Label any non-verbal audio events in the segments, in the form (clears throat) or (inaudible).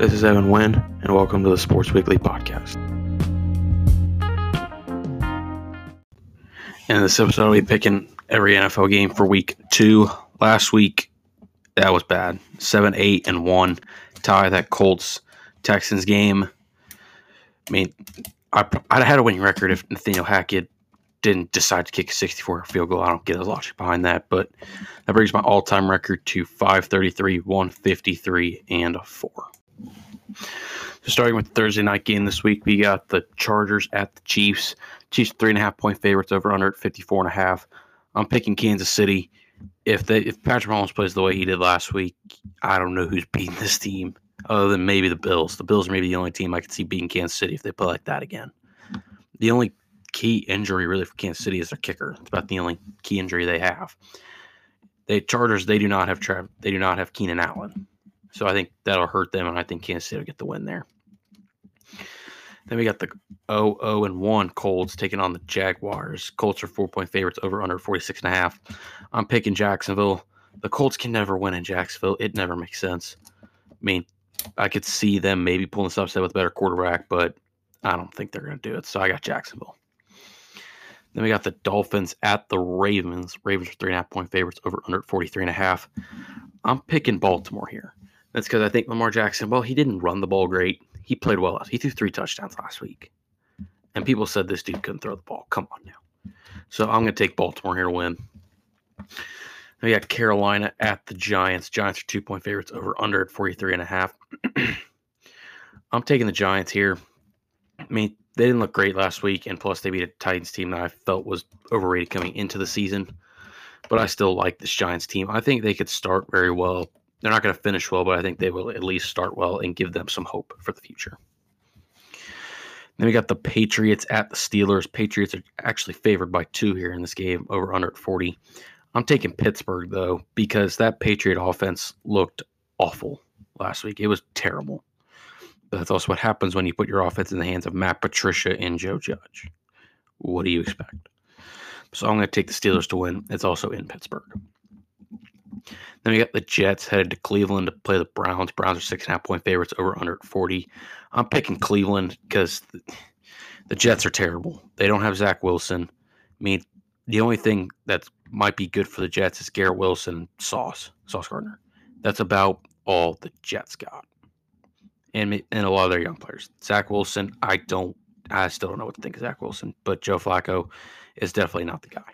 This is Evan Wynn, and welcome to the Sports Weekly Podcast. In this episode, I'll be picking every NFL game for week two. Last week, that was bad. 7 8 and 1. Tie that Colts Texans game. I mean, I, I'd have had a winning record if Nathaniel Hackett didn't decide to kick a 64 field goal. I don't get the logic behind that, but that brings my all time record to 533, 153, and 4. So starting with the Thursday night game this week, we got the Chargers at the Chiefs. Chiefs three and a half point favorites over under at 54 and a half. I'm picking Kansas City. If they if Patrick Mahomes plays the way he did last week, I don't know who's beating this team other than maybe the Bills. The Bills are maybe the only team I could see beating Kansas City if they play like that again. The only key injury really for Kansas City is their kicker. It's about the only key injury they have. The Chargers they do not have Trav, they do not have Keenan Allen, so I think that'll hurt them, and I think Kansas City will get the win there. Then we got the 0 0 and 1 Colts taking on the Jaguars. Colts are four point favorites over under 46 and a half. I'm picking Jacksonville. The Colts can never win in Jacksonville. It never makes sense. I mean, I could see them maybe pulling this upset with a better quarterback, but I don't think they're going to do it. So I got Jacksonville. Then we got the Dolphins at the Ravens. Ravens are three and a half point favorites over under 43 and a half. I'm picking Baltimore here. That's because I think Lamar Jackson, well, he didn't run the ball great. He played well. He threw three touchdowns last week. And people said this dude couldn't throw the ball. Come on now. So I'm going to take Baltimore here to win. We got Carolina at the Giants. Giants are two point favorites over under at 43 and a half. (clears throat) I'm taking the Giants here. I mean, they didn't look great last week, and plus they beat a Titans team that I felt was overrated coming into the season. But I still like this Giants team. I think they could start very well. They're not going to finish well, but I think they will at least start well and give them some hope for the future. Then we got the Patriots at the Steelers. Patriots are actually favored by two here in this game, over under 40. I'm taking Pittsburgh, though, because that Patriot offense looked awful last week. It was terrible. But that's also what happens when you put your offense in the hands of Matt Patricia and Joe Judge. What do you expect? So I'm going to take the Steelers to win. It's also in Pittsburgh. Then we got the Jets headed to Cleveland to play the Browns. Browns are six and a half point favorites over under 40. I'm picking Cleveland because the, the Jets are terrible. They don't have Zach Wilson. I mean, the only thing that might be good for the Jets is Garrett Wilson, Sauce, Sauce Gardner. That's about all the Jets got, and and a lot of their young players. Zach Wilson, I don't, I still don't know what to think of Zach Wilson, but Joe Flacco is definitely not the guy.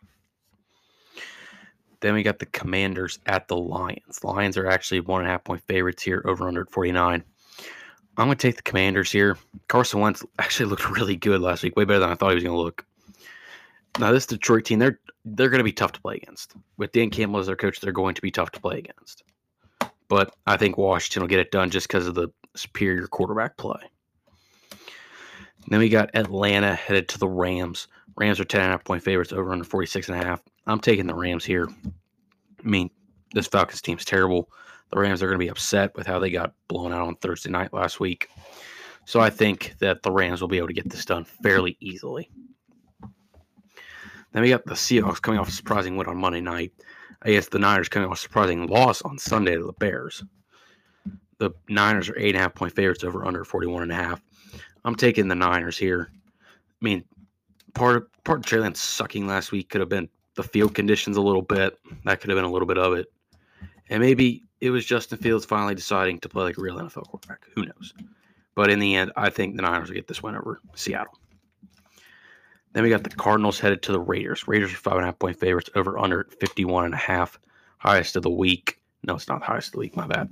Then we got the Commanders at the Lions. Lions are actually one and a half point favorites here, over under 49. I'm going to take the Commanders here. Carson Wentz actually (laughs) looked really good last week, way better than I thought he was going to look. Now this Detroit team, they're they're going to be tough to play against. With Dan Campbell as their coach, they're going to be tough to play against. But I think Washington will get it done just because of the superior quarterback play. Then we got Atlanta headed to the Rams. Rams are 10 and a half point favorites over under 46 and a half. I'm taking the Rams here. I mean, this Falcons team's terrible. The Rams are going to be upset with how they got blown out on Thursday night last week. So I think that the Rams will be able to get this done fairly easily. Then we got the Seahawks coming off a surprising win on Monday night. I guess the Niners coming off a surprising loss on Sunday to the Bears. The Niners are eight and a half point favorites over under 41 and a half. I'm taking the Niners here. I mean, part of part of Trey Lance sucking last week could have been the field conditions a little bit. That could have been a little bit of it. And maybe it was Justin Fields finally deciding to play like a real NFL quarterback. Who knows? But in the end, I think the Niners will get this win over Seattle. Then we got the Cardinals headed to the Raiders. Raiders are five and a half point favorites over under 51 and a half. Highest of the week. No, it's not the highest of the week. My bad.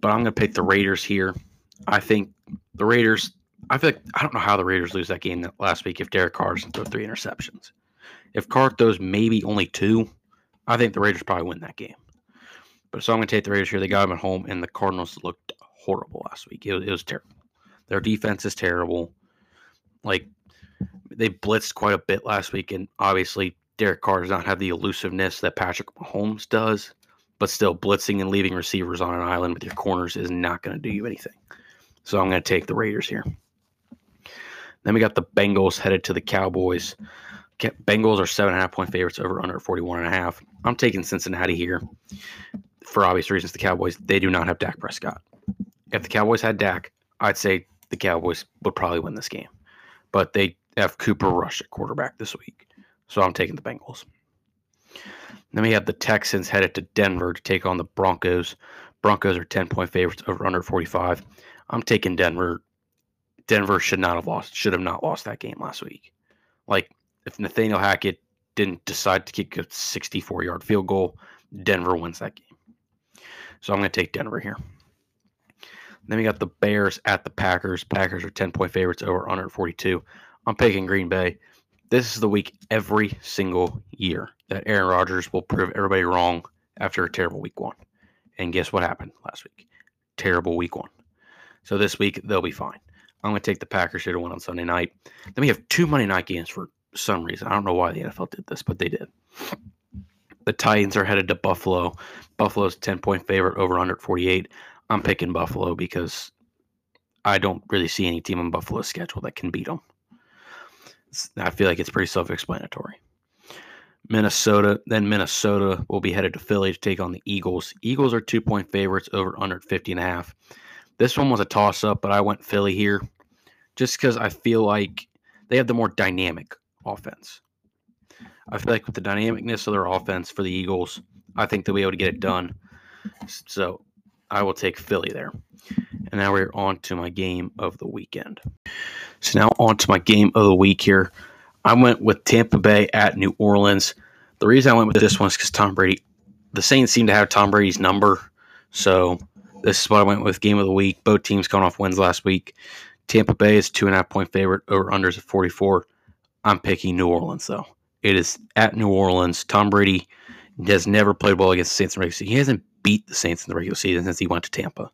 But I'm going to pick the Raiders here. I think the Raiders. I feel like I don't know how the Raiders lose that game last week if Derek Carr doesn't throw three interceptions. If Carr throws maybe only two, I think the Raiders probably win that game. But so I'm going to take the Raiders here. They got them at home, and the Cardinals looked horrible last week. It, it was terrible. Their defense is terrible. Like they blitzed quite a bit last week, and obviously Derek Carr does not have the elusiveness that Patrick Mahomes does. But still, blitzing and leaving receivers on an island with your corners is not going to do you anything. So I'm going to take the Raiders here. Then we got the Bengals headed to the Cowboys. Bengals are seven and a half point favorites over under 41 and a half. I'm taking Cincinnati here for obvious reasons. The Cowboys, they do not have Dak Prescott. if the Cowboys had Dak, I'd say the Cowboys would probably win this game. But they have Cooper Rush at quarterback this week. So I'm taking the Bengals. Then we have the Texans headed to Denver to take on the Broncos. Broncos are 10 point favorites over under 45. I'm taking Denver. Denver should not have lost, should have not lost that game last week. Like, if Nathaniel Hackett didn't decide to kick a 64 yard field goal, Denver wins that game. So I'm going to take Denver here. Then we got the Bears at the Packers. Packers are 10 point favorites over 142. I'm picking Green Bay. This is the week every single year that Aaron Rodgers will prove everybody wrong after a terrible week one. And guess what happened last week? Terrible week one. So this week they'll be fine. I'm going to take the Packers here to win on Sunday night. Then we have two Monday night games for some reason. I don't know why the NFL did this, but they did. The Titans are headed to Buffalo. Buffalo's 10 point favorite over 148. I'm picking Buffalo because I don't really see any team on Buffalo's schedule that can beat them. I feel like it's pretty self explanatory. Minnesota, then Minnesota will be headed to Philly to take on the Eagles. Eagles are two point favorites over under 50 and a half. This one was a toss up, but I went Philly here just because I feel like they have the more dynamic offense. I feel like with the dynamicness of their offense for the Eagles, I think they'll be able to get it done. So I will take Philly there. And now we're on to my game of the weekend. So now on to my game of the week here. I went with Tampa Bay at New Orleans. The reason I went with this one is because Tom Brady, the Saints seem to have Tom Brady's number. So this is what I went with game of the week. Both teams coming off wins last week. Tampa Bay is two and a half point favorite over unders at 44. I'm picking New Orleans though. It is at New Orleans. Tom Brady has never played well against the Saints in the regular season. He hasn't beat the Saints in the regular season since he went to Tampa,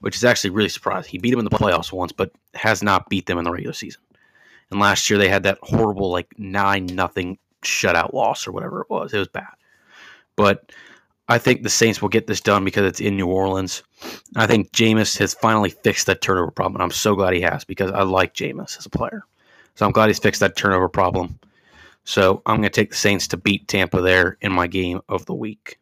which is actually really surprising. He beat them in the playoffs once, but has not beat them in the regular season. And last year they had that horrible like nine nothing shutout loss or whatever it was. It was bad. But I think the Saints will get this done because it's in New Orleans. I think Jameis has finally fixed that turnover problem, and I'm so glad he has because I like Jameis as a player. So I'm glad he's fixed that turnover problem. So I'm going to take the Saints to beat Tampa there in my game of the week.